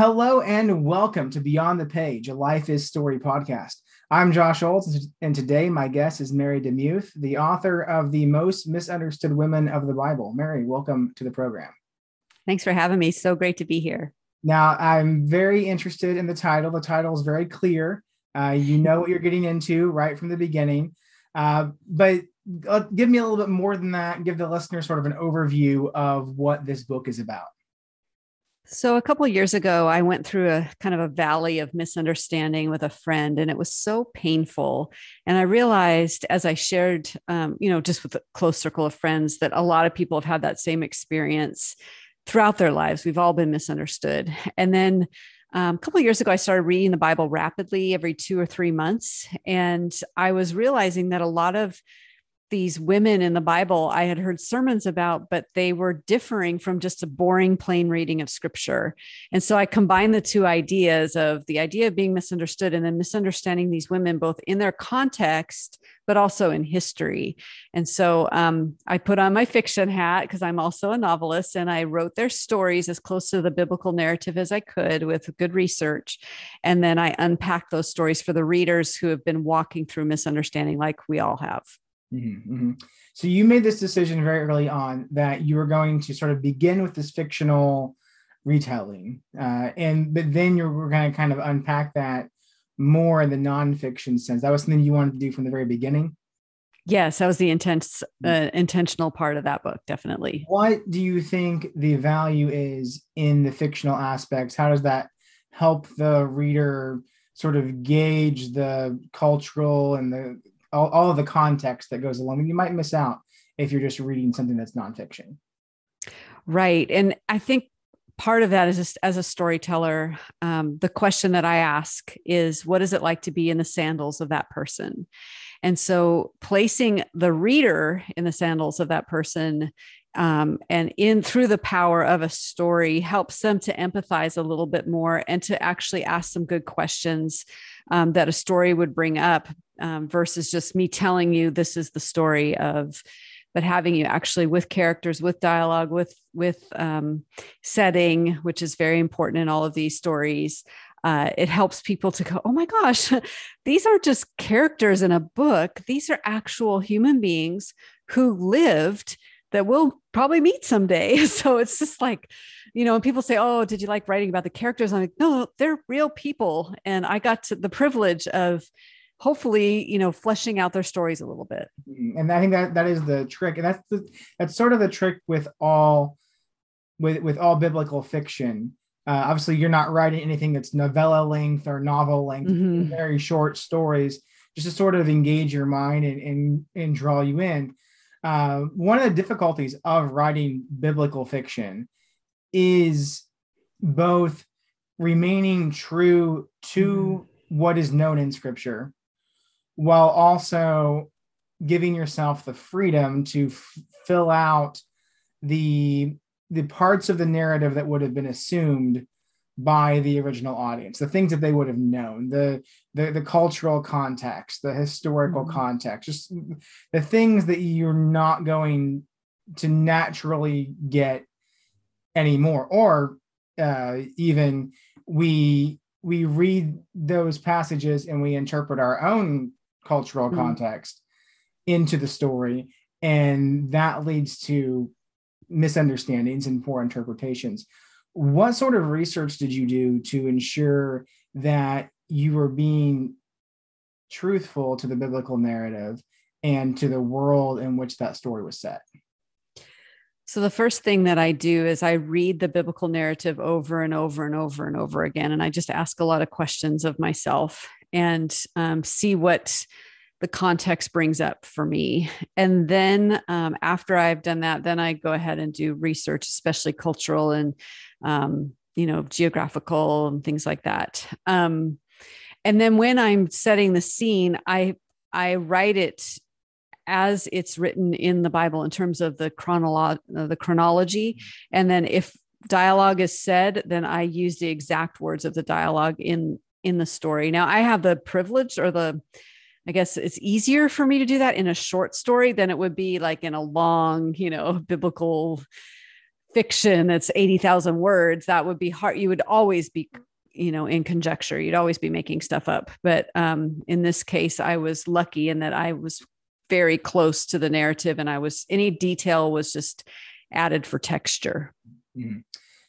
Hello and welcome to Beyond the Page, a Life is Story podcast. I'm Josh Olds, and today my guest is Mary DeMuth, the author of The Most Misunderstood Women of the Bible. Mary, welcome to the program. Thanks for having me. So great to be here. Now, I'm very interested in the title. The title is very clear. Uh, you know what you're getting into right from the beginning. Uh, but uh, give me a little bit more than that. Give the listener sort of an overview of what this book is about. So, a couple years ago, I went through a kind of a valley of misunderstanding with a friend, and it was so painful. And I realized as I shared, um, you know, just with a close circle of friends, that a lot of people have had that same experience throughout their lives. We've all been misunderstood. And then um, a couple years ago, I started reading the Bible rapidly every two or three months. And I was realizing that a lot of these women in the Bible I had heard sermons about, but they were differing from just a boring, plain reading of scripture. And so I combined the two ideas of the idea of being misunderstood and then misunderstanding these women both in their context, but also in history. And so um, I put on my fiction hat because I'm also a novelist and I wrote their stories as close to the biblical narrative as I could with good research. And then I unpacked those stories for the readers who have been walking through misunderstanding like we all have. Mm-hmm, mm-hmm. So you made this decision very early on that you were going to sort of begin with this fictional retelling, uh, and but then you were going to kind of unpack that more in the nonfiction sense. That was something you wanted to do from the very beginning. Yes, that was the intense, uh, intentional part of that book, definitely. What do you think the value is in the fictional aspects? How does that help the reader sort of gauge the cultural and the all, all of the context that goes along. And you might miss out if you're just reading something that's nonfiction. Right. And I think part of that is just as a storyteller, um, the question that I ask is what is it like to be in the sandals of that person? And so placing the reader in the sandals of that person um, and in through the power of a story helps them to empathize a little bit more and to actually ask some good questions um, that a story would bring up um, versus just me telling you this is the story of but having you actually with characters with dialogue with with um, setting which is very important in all of these stories uh, it helps people to go oh my gosh these aren't just characters in a book. These are actual human beings who lived that we'll probably meet someday. So it's just like you know, when people say, "Oh, did you like writing about the characters?" I'm like, "No, they're real people," and I got the privilege of hopefully you know fleshing out their stories a little bit. Mm-hmm. and i think that that is the trick. And that's the that's sort of the trick with all with with all biblical fiction. Uh, obviously you're not writing anything that's novella length or novel length. Mm-hmm. very short stories just to sort of engage your mind and and, and draw you in uh, one of the difficulties of writing biblical fiction is both remaining true to mm-hmm. what is known in scripture while also giving yourself the freedom to f- fill out the the parts of the narrative that would have been assumed by the original audience the things that they would have known the the, the cultural context the historical mm-hmm. context just the things that you're not going to naturally get anymore or uh, even we we read those passages and we interpret our own cultural mm-hmm. context into the story and that leads to misunderstandings and poor interpretations what sort of research did you do to ensure that you were being truthful to the biblical narrative and to the world in which that story was set so, the first thing that I do is I read the biblical narrative over and over and over and over again. And I just ask a lot of questions of myself and um, see what the context brings up for me. And then um, after I've done that, then I go ahead and do research, especially cultural and, um, you know, geographical and things like that. Um, and then when I'm setting the scene, I I write it as it's written in the Bible in terms of the chronolo- uh, the chronology. And then if dialogue is said, then I use the exact words of the dialogue in in the story. Now I have the privilege or the I guess it's easier for me to do that in a short story than it would be like in a long, you know, biblical fiction that's 80,000 words, that would be hard. You would always be, you know, in conjecture. You'd always be making stuff up. But um, in this case, I was lucky in that I was very close to the narrative and I was, any detail was just added for texture. Mm-hmm.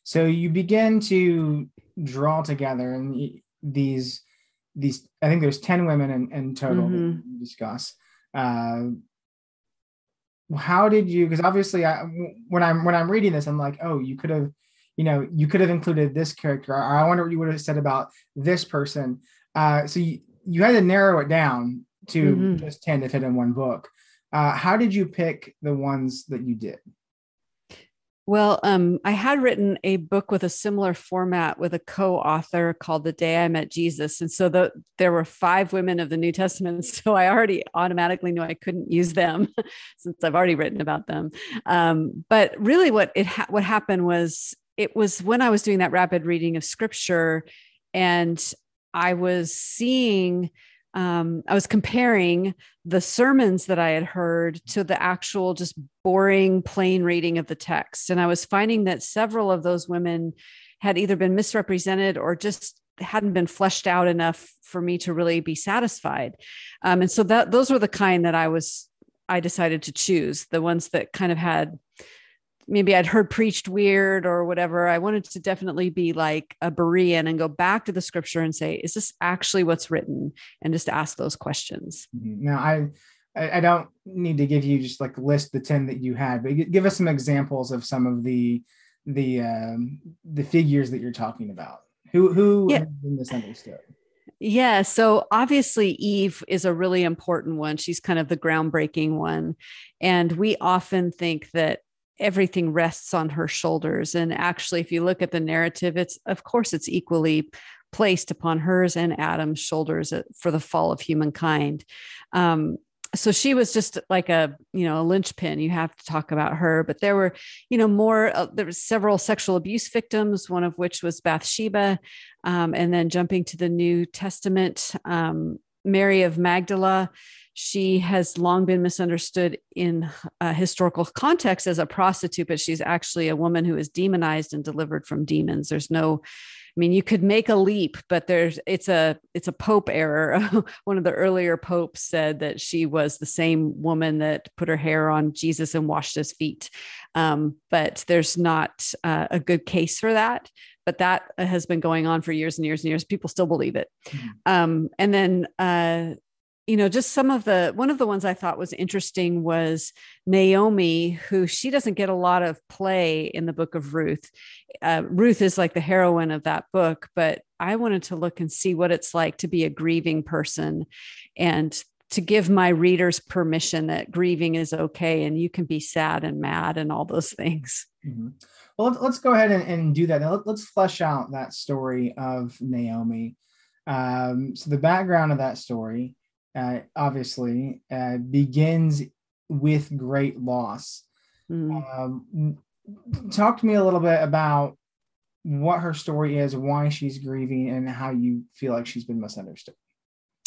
So you begin to draw together and these, these, I think there's 10 women in, in total mm-hmm. discuss. Uh, how did you because obviously I, when i'm when i'm reading this i'm like oh you could have you know you could have included this character. I wonder what you would have said about this person. Uh, so you, you had to narrow it down to mm-hmm. just 10 to fit in one book. Uh, how did you pick the ones that you did well, um, I had written a book with a similar format with a co-author called "The Day I Met Jesus," and so the, there were five women of the New Testament. So I already automatically knew I couldn't use them since I've already written about them. Um, but really, what it ha- what happened was it was when I was doing that rapid reading of Scripture, and I was seeing um, I was comparing the sermons that I had heard to the actual just boring, plain reading of the text. And I was finding that several of those women had either been misrepresented or just hadn't been fleshed out enough for me to really be satisfied. Um, and so that those were the kind that I was I decided to choose, the ones that kind of had maybe I'd heard preached weird or whatever. I wanted to definitely be like a Berean and go back to the scripture and say, is this actually what's written? And just ask those questions. Mm-hmm. Now, I I don't need to give you just like list the 10 that you had, but give us some examples of some of the the um, the figures that you're talking about. Who who yeah. been misunderstood? Yeah. So obviously, Eve is a really important one. She's kind of the groundbreaking one. And we often think that everything rests on her shoulders. And actually, if you look at the narrative, it's of course it's equally placed upon hers and Adam's shoulders uh, for the fall of humankind. Um, so she was just like a you know a linchpin you have to talk about her but there were you know more uh, there were several sexual abuse victims one of which was bathsheba um, and then jumping to the new testament um, mary of magdala she has long been misunderstood in a historical context as a prostitute, but she's actually a woman who is demonized and delivered from demons. There's no I mean, you could make a leap, but there's it's a it's a pope error. One of the earlier popes said that she was the same woman that put her hair on Jesus and washed his feet. Um, but there's not uh, a good case for that. But that has been going on for years and years and years. People still believe it. Mm-hmm. Um, and then uh, you know, just some of the one of the ones I thought was interesting was Naomi, who she doesn't get a lot of play in the book of Ruth. Uh, Ruth is like the heroine of that book, but I wanted to look and see what it's like to be a grieving person and to give my readers permission that grieving is okay and you can be sad and mad and all those things. Mm-hmm. Well, let's go ahead and, and do that. Now, let's flesh out that story of Naomi. Um, so, the background of that story uh, obviously uh, begins with great loss. Mm. Um, talk to me a little bit about what her story is, why she's grieving, and how you feel like she's been misunderstood.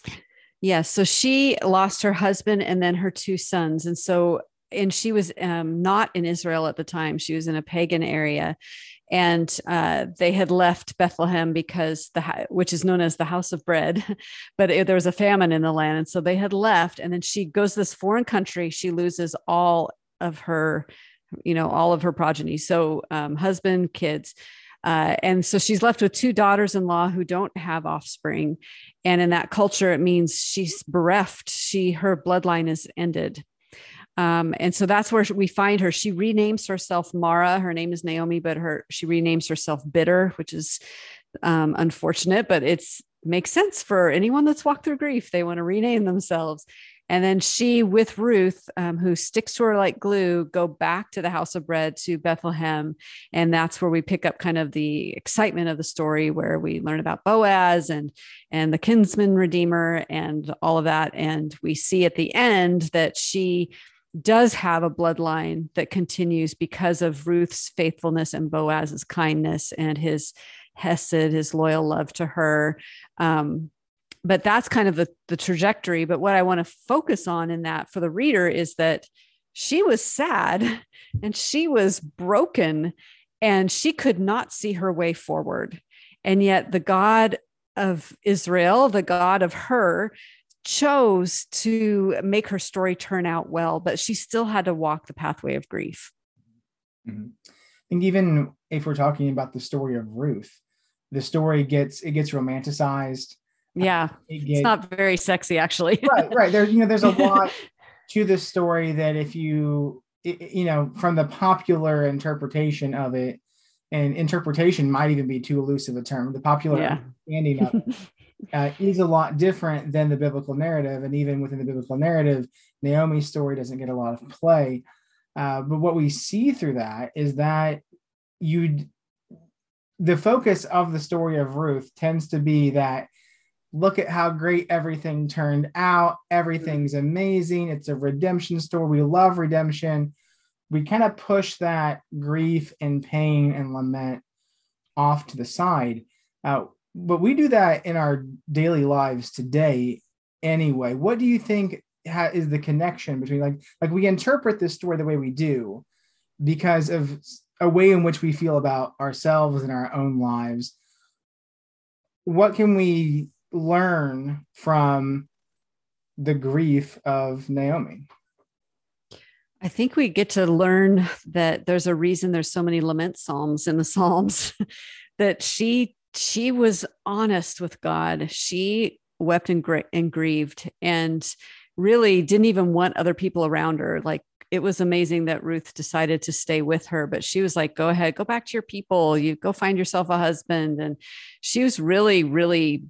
Yes. Yeah, so she lost her husband and then her two sons. And so, and she was um, not in Israel at the time, she was in a pagan area and uh, they had left Bethlehem because the which is known as the house of bread, but it, there was a famine in the land, and so they had left. And then she goes to this foreign country. She loses all of her, you know, all of her progeny. So um, husband, kids. Uh, and so she's left with two daughters-in-law who don't have offspring, and in that culture, it means she's bereft. She her bloodline is ended. Um, and so that's where we find her. She renames herself Mara. Her name is Naomi, but her she renames herself Bitter, which is um, unfortunate, but it's makes sense for anyone that's walked through grief. They want to rename themselves. And then she, with Ruth, um, who sticks to her like glue, go back to the house of bread to Bethlehem. And that's where we pick up kind of the excitement of the story, where we learn about Boaz and and the kinsman redeemer and all of that. And we see at the end that she does have a bloodline that continues because of Ruth's faithfulness and Boaz's kindness and his hesed, his loyal love to her. Um, but that's kind of the, the trajectory. But what I want to focus on in that for the reader is that she was sad and she was broken and she could not see her way forward. And yet, the God of Israel, the God of her, chose to make her story turn out well, but she still had to walk the pathway of grief. Mm-hmm. I think even if we're talking about the story of Ruth, the story gets it gets romanticized. Yeah, it gets, it's not very sexy, actually. right, right. There, you know, there's a lot to this story that if you, you know, from the popular interpretation of it, and interpretation might even be too elusive a term. The popular yeah. understanding of it uh, is a lot different than the biblical narrative, and even within the biblical narrative, Naomi's story doesn't get a lot of play. Uh, but what we see through that is that you, the focus of the story of Ruth tends to be that look at how great everything turned out. Everything's amazing. It's a redemption story. We love redemption we kind of push that grief and pain and lament off to the side. Uh, but we do that in our daily lives today anyway. What do you think ha- is the connection between like like we interpret this story the way we do because of a way in which we feel about ourselves and our own lives? What can we learn from the grief of Naomi? I think we get to learn that there's a reason there's so many lament psalms in the Psalms that she she was honest with God. She wept and, gra- and grieved and really didn't even want other people around her. Like it was amazing that Ruth decided to stay with her, but she was like, go ahead, go back to your people. You go find yourself a husband. And she was really, really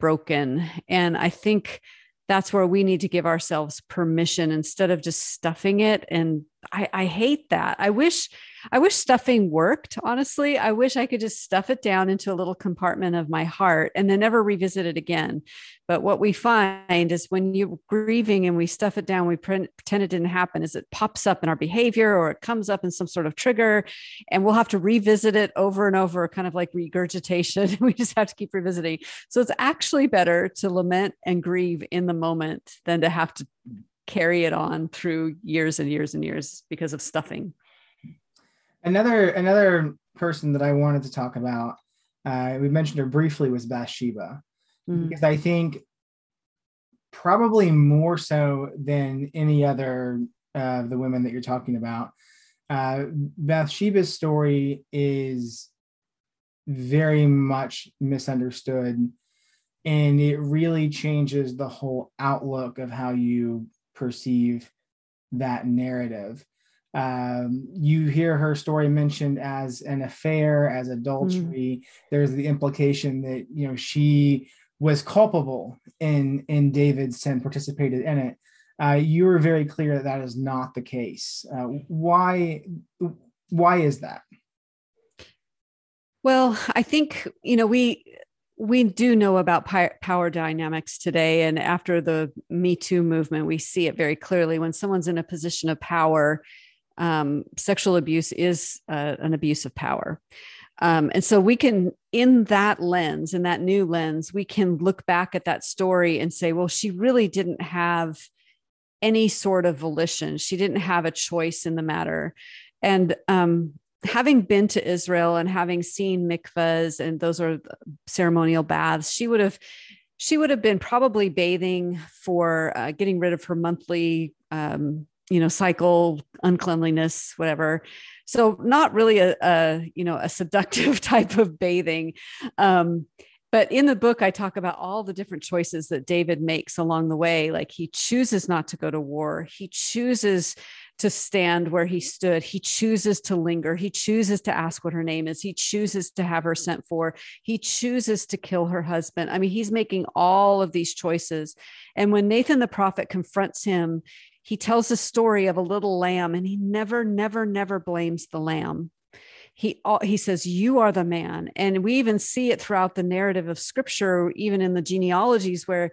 broken. And I think that's where we need to give ourselves permission instead of just stuffing it and I, I hate that. I wish I wish stuffing worked, honestly. I wish I could just stuff it down into a little compartment of my heart and then never revisit it again. But what we find is when you're grieving and we stuff it down, we pretend it didn't happen, is it pops up in our behavior or it comes up in some sort of trigger and we'll have to revisit it over and over, kind of like regurgitation. we just have to keep revisiting. So it's actually better to lament and grieve in the moment than to have to carry it on through years and years and years because of stuffing. Another another person that I wanted to talk about, uh, we mentioned her briefly, was Bathsheba, mm. because I think probably more so than any other uh, of the women that you're talking about, uh, Bathsheba's story is very much misunderstood and it really changes the whole outlook of how you perceive that narrative. Um, you hear her story mentioned as an affair, as adultery. Mm. There's the implication that you know she was culpable in in David's sin, participated in it. Uh, you were very clear that that is not the case. Uh, why? Why is that? Well, I think you know we we do know about power dynamics today. And after the Me Too movement, we see it very clearly. When someone's in a position of power, um, sexual abuse is uh, an abuse of power. Um, and so we can, in that lens, in that new lens, we can look back at that story and say, well, she really didn't have any sort of volition. She didn't have a choice in the matter. And um, having been to Israel and having seen mikvahs and those are ceremonial baths, she would have she would have been probably bathing for uh, getting rid of her monthly um, you know cycle uncleanliness whatever so not really a, a you know a seductive type of bathing um, but in the book i talk about all the different choices that david makes along the way like he chooses not to go to war he chooses to stand where he stood. He chooses to linger. He chooses to ask what her name is. He chooses to have her sent for. He chooses to kill her husband. I mean, he's making all of these choices. And when Nathan the prophet confronts him, he tells the story of a little lamb and he never, never, never blames the lamb. He, he says, You are the man. And we even see it throughout the narrative of scripture, even in the genealogies where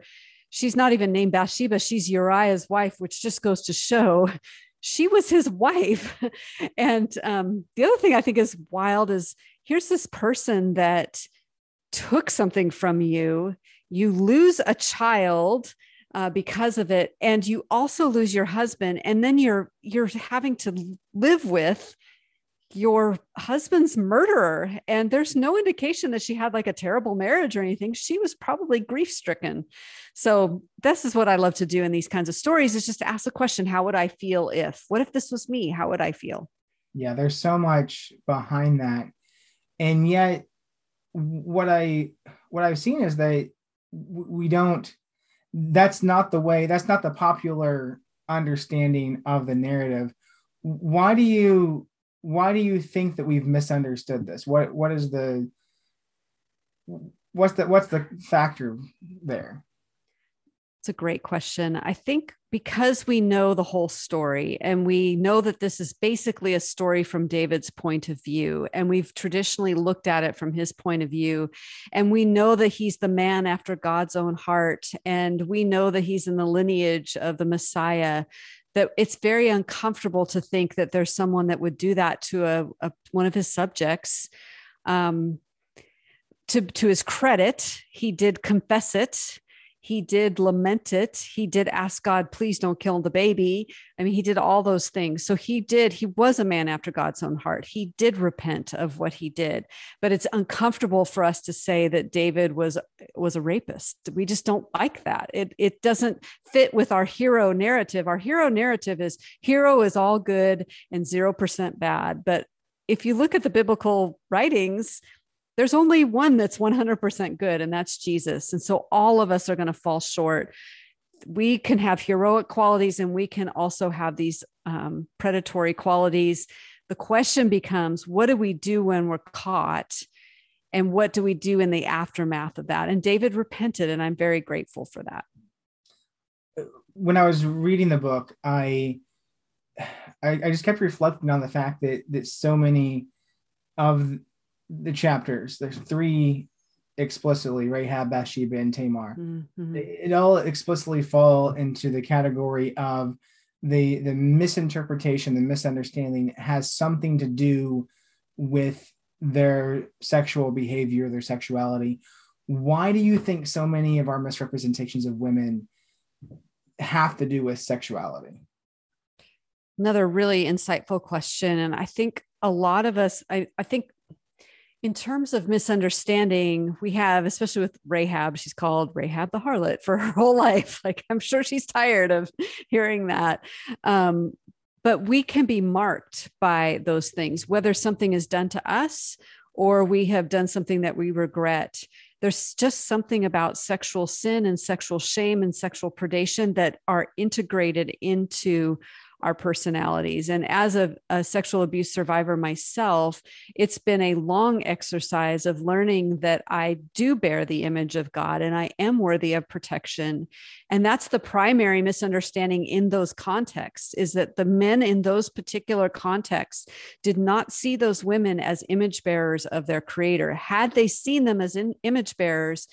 she's not even named Bathsheba, she's Uriah's wife, which just goes to show she was his wife. and um, the other thing I think is wild is here's this person that took something from you. You lose a child uh, because of it. And you also lose your husband and then you're you're having to live with your husband's murderer. And there's no indication that she had like a terrible marriage or anything. She was probably grief stricken so this is what i love to do in these kinds of stories is just to ask the question how would i feel if? What if this was me? How would i feel? Yeah there's so much behind that. And yet what i what i've seen is that we don't that's not the way that's not the popular understanding of the narrative. Why do you why do you think that we've misunderstood this? What what is the what's the what's the factor there it's a great question. I think because we know the whole story and we know that this is basically a story from David's point of view, and we've traditionally looked at it from his point of view, and we know that he's the man after God's own heart, and we know that he's in the lineage of the Messiah. That it's very uncomfortable to think that there's someone that would do that to a, a one of his subjects. Um, to, to his credit, he did confess it he did lament it. He did ask God, please don't kill the baby. I mean, he did all those things. So he did, he was a man after God's own heart. He did repent of what he did. But it's uncomfortable for us to say that David was was a rapist. We just don't like that. It it doesn't fit with our hero narrative. Our hero narrative is hero is all good and 0% bad. But if you look at the biblical writings, there's only one that's 100% good, and that's Jesus. And so all of us are going to fall short. We can have heroic qualities and we can also have these um, predatory qualities. The question becomes what do we do when we're caught? And what do we do in the aftermath of that? And David repented, and I'm very grateful for that. When I was reading the book, I I, I just kept reflecting on the fact that that so many of the chapters. There's three explicitly Rahab, Bathsheba, and Tamar. Mm-hmm. It, it all explicitly fall into the category of the the misinterpretation, the misunderstanding has something to do with their sexual behavior, their sexuality. Why do you think so many of our misrepresentations of women have to do with sexuality? Another really insightful question. And I think a lot of us, I, I think in terms of misunderstanding, we have, especially with Rahab, she's called Rahab the harlot for her whole life. Like, I'm sure she's tired of hearing that. Um, but we can be marked by those things, whether something is done to us or we have done something that we regret. There's just something about sexual sin and sexual shame and sexual predation that are integrated into our personalities. And as a, a, sexual abuse survivor myself, it's been a long exercise of learning that I do bear the image of God and I am worthy of protection. And that's the primary misunderstanding in those contexts is that the men in those particular contexts did not see those women as image bearers of their creator. Had they seen them as image bearers,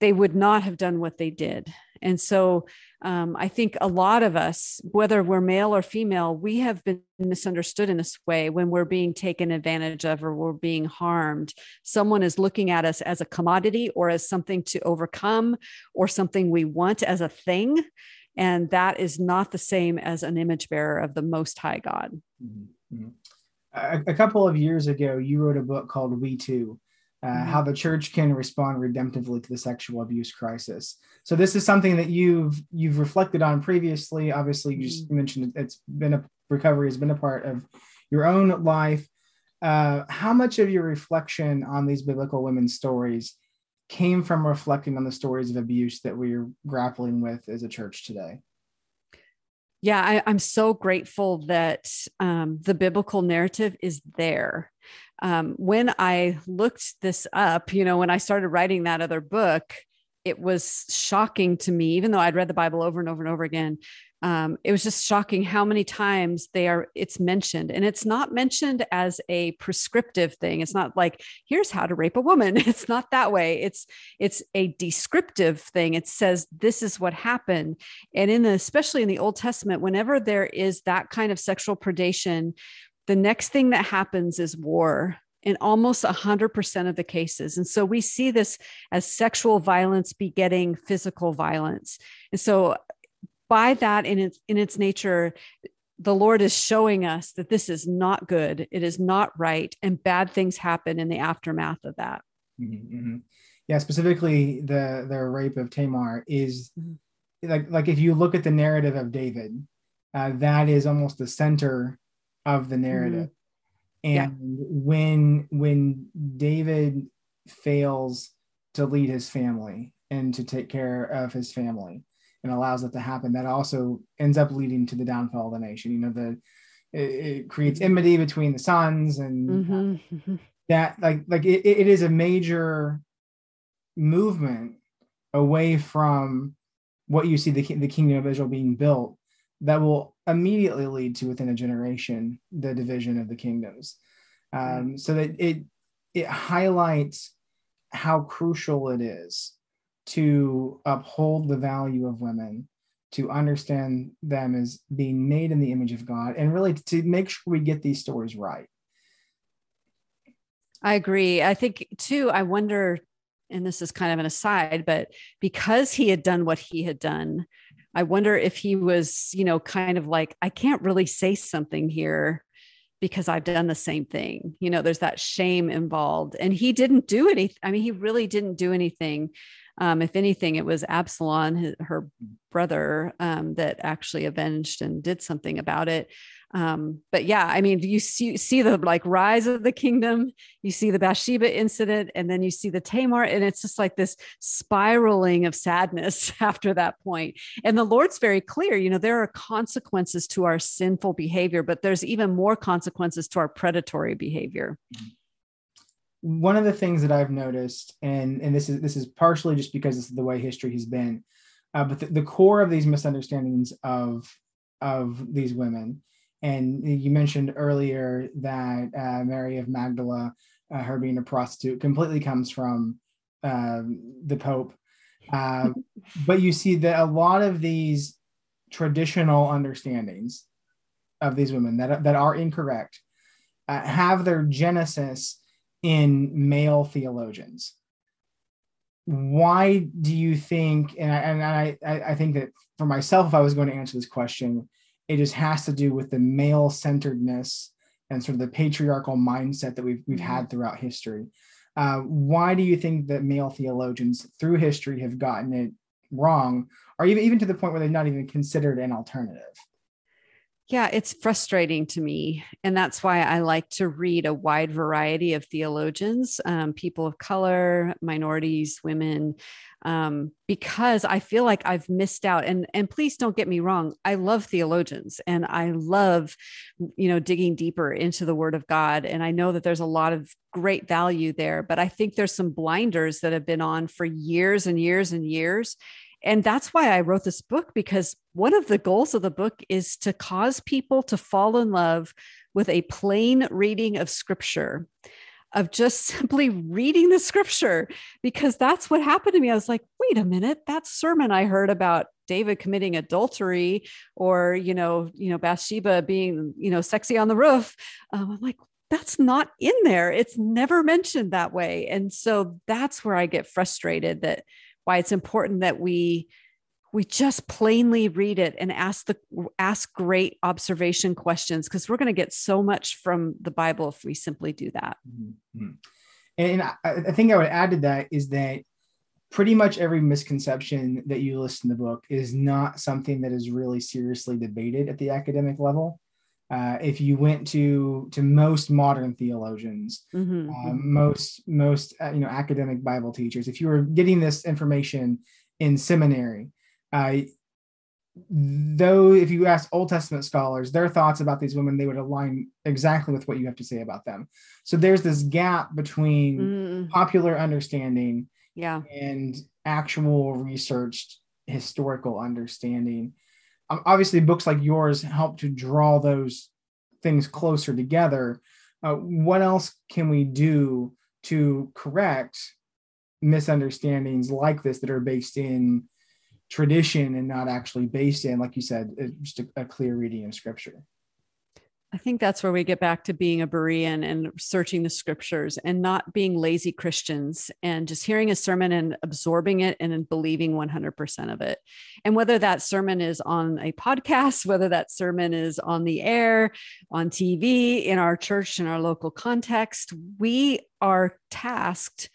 they would not have done what they did. And so um, I think a lot of us, whether we're male or female, we have been misunderstood in this way when we're being taken advantage of or we're being harmed. Someone is looking at us as a commodity or as something to overcome or something we want as a thing. And that is not the same as an image bearer of the Most High God. Mm-hmm. mm-hmm. A, a couple of years ago, you wrote a book called We Too uh, mm-hmm. how the church can respond redemptively to the sexual abuse crisis. So this is something that you've you've reflected on previously. Obviously, you just mm-hmm. mentioned it's been a recovery has been a part of your own life. Uh, how much of your reflection on these biblical women's stories came from reflecting on the stories of abuse that we're grappling with as a church today? Yeah, I, am so grateful that um, the biblical narrative is there um, when I looked this up, you know, when I started writing that other book, it was shocking to me, even though I'd read the Bible over and over and over again. Um, it was just shocking how many times they are it's mentioned. And it's not mentioned as a prescriptive thing. It's not like here's how to rape a woman. It's not that way. It's it's a descriptive thing. It says this is what happened. And in the especially in the old testament whenever there is that kind of sexual predation the next thing that happens is war in almost 100% of the cases. And so we see this as sexual violence begetting physical violence. And so by that in its in its nature the Lord is showing us that this is not good, it is not right, and bad things happen in the aftermath of that. Mm-hmm, mm-hmm. Yeah, specifically the the rape of Tamar is mm-hmm. like like if you look at the narrative of David, uh, that is almost the center of the narrative. Mm-hmm. And yeah. when when David fails to lead his family and to take care of his family and allows it to happen, that also ends up leading to the downfall of the nation. You know, the it, it creates enmity between the sons and mm-hmm. mm-hmm. that like like it, it is a major movement away from what you see the, the kingdom of Israel being built that will immediately lead to within a generation the division of the kingdoms. Um, so that it it highlights how crucial it is to uphold the value of women to understand them as being made in the image of god and really to make sure we get these stories right. I agree. I think too i wonder and this is kind of an aside but because he had done what he had done I wonder if he was, you know, kind of like, I can't really say something here because I've done the same thing. You know, there's that shame involved. And he didn't do anything. I mean, he really didn't do anything. Um, if anything, it was Absalom, his, her brother, um, that actually avenged and did something about it um, but yeah i mean you see see the like rise of the kingdom you see the bathsheba incident and then you see the tamar and it's just like this spiraling of sadness after that point. and the lord's very clear you know there are consequences to our sinful behavior but there's even more consequences to our predatory behavior one of the things that i've noticed and and this is this is partially just because this is the way history has been uh, but the, the core of these misunderstandings of of these women and you mentioned earlier that uh, Mary of Magdala, uh, her being a prostitute, completely comes from um, the Pope. Uh, but you see that a lot of these traditional understandings of these women that, that are incorrect uh, have their genesis in male theologians. Why do you think, and I, and I, I think that for myself, if I was going to answer this question, it just has to do with the male centeredness and sort of the patriarchal mindset that we've, we've had mm-hmm. throughout history. Uh, why do you think that male theologians through history have gotten it wrong, or even, even to the point where they've not even considered an alternative? Yeah, it's frustrating to me. And that's why I like to read a wide variety of theologians, um, people of color, minorities, women, um, because I feel like I've missed out. And and please don't get me wrong, I love theologians and I love, you know, digging deeper into the Word of God. And I know that there's a lot of great value there, but I think there's some blinders that have been on for years and years and years. And that's why I wrote this book because one of the goals of the book is to cause people to fall in love with a plain reading of Scripture of just simply reading the scripture because that's what happened to me. I was like, wait a minute, that sermon I heard about David committing adultery or, you know, you know, Bathsheba being, you know, sexy on the roof. Um, I'm like, that's not in there. It's never mentioned that way. And so that's where I get frustrated that why it's important that we we just plainly read it and ask the ask great observation questions because we're going to get so much from the bible if we simply do that. Mm-hmm. and I, I think i would add to that is that pretty much every misconception that you list in the book is not something that is really seriously debated at the academic level uh, if you went to to most modern theologians mm-hmm. um, most most uh, you know academic bible teachers if you were getting this information in seminary uh, though, if you ask Old Testament scholars their thoughts about these women, they would align exactly with what you have to say about them. So there's this gap between mm. popular understanding yeah. and actual researched historical understanding. Obviously, books like yours help to draw those things closer together. Uh, what else can we do to correct misunderstandings like this that are based in tradition and not actually based in, like you said, just a, a clear reading of scripture. I think that's where we get back to being a Berean and searching the scriptures and not being lazy Christians and just hearing a sermon and absorbing it and believing 100% of it. And whether that sermon is on a podcast, whether that sermon is on the air, on TV, in our church, in our local context, we are tasked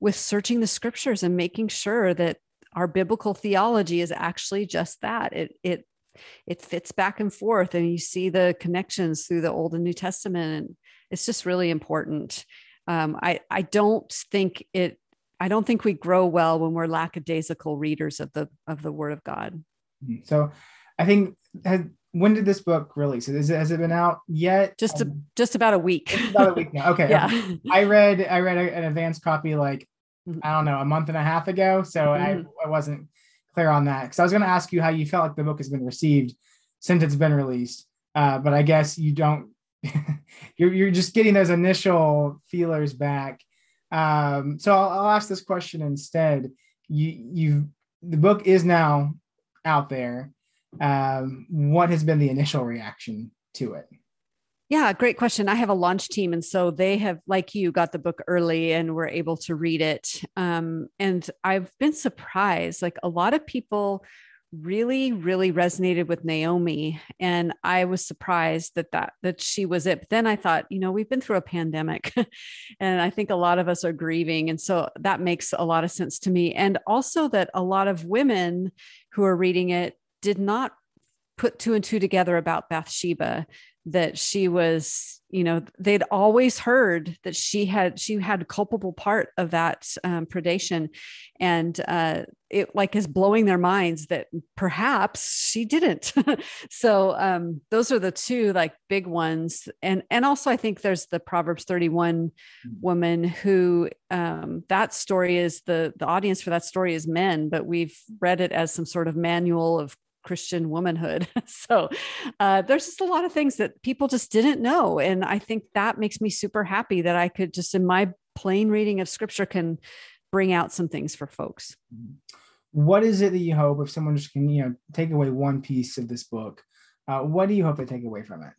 with searching the scriptures and making sure that our biblical theology is actually just that. It, it it fits back and forth and you see the connections through the old and new testament and it's just really important um, i i don't think it i don't think we grow well when we're lackadaisical readers of the of the word of god mm-hmm. so i think when did this book release it, has it been out yet just a, um, just about a week about a week now okay yeah okay. i read i read an advanced copy like mm-hmm. i don't know a month and a half ago so mm-hmm. I, I wasn't clear on that because I was going to ask you how you felt like the book has been received since it's been released, uh, but I guess you don't. you're you're just getting those initial feelers back. Um, so I'll, I'll ask this question instead. You you the book is now out there. Um, what has been the initial reaction to it? Yeah, great question. I have a launch team. And so they have, like you, got the book early and were able to read it. Um, and I've been surprised. Like a lot of people really really resonated with Naomi and I was surprised that that that she was it but then I thought you know we've been through a pandemic and I think a lot of us are grieving and so that makes a lot of sense to me and also that a lot of women who are reading it did not put two and two together about Bathsheba that she was you know they'd always heard that she had she had a culpable part of that um, predation. And uh, it like is blowing their minds that perhaps she didn't. So um, those are the two like big ones. And and also i think there's the proverbs 31 mm-hmm. woman who um, that story is the the audience for that story is men but we've read it as some sort of manual of Christian womanhood. so uh, there's just a lot of things that people just didn't know. And I think that makes me super happy that I could just, in my plain reading of scripture, can bring out some things for folks. What is it that you hope if someone just can, you know, take away one piece of this book? Uh, what do you hope they take away from it?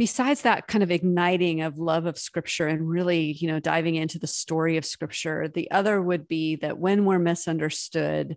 besides that kind of igniting of love of scripture and really you know diving into the story of scripture the other would be that when we're misunderstood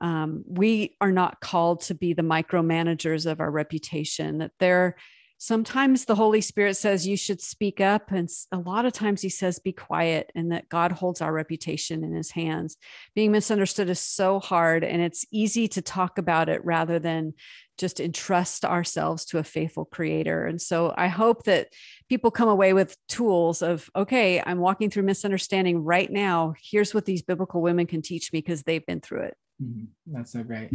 um, we are not called to be the micromanagers of our reputation. That there sometimes the holy spirit says you should speak up and a lot of times he says be quiet and that god holds our reputation in his hands. Being misunderstood is so hard and it's easy to talk about it rather than just entrust ourselves to a faithful creator. And so i hope that people come away with tools of okay i'm walking through misunderstanding right now. Here's what these biblical women can teach me because they've been through it Mm-hmm. That's so great.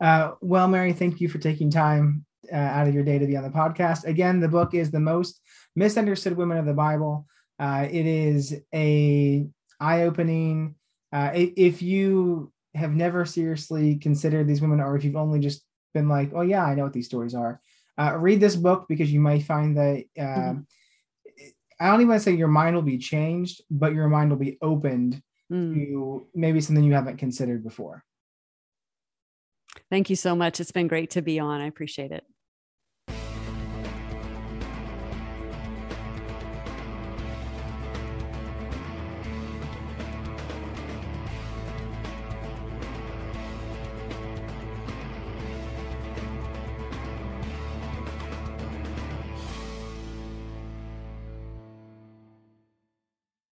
Uh, well, Mary, thank you for taking time uh, out of your day to be on the podcast. Again, the book is the most misunderstood women of the Bible. Uh, it is a eye-opening. Uh, if you have never seriously considered these women, or if you've only just been like, "Oh yeah, I know what these stories are," uh, read this book because you might find that. Mm-hmm. I don't even want to say your mind will be changed, but your mind will be opened mm. to maybe something you haven't considered before. Thank you so much. It's been great to be on. I appreciate it.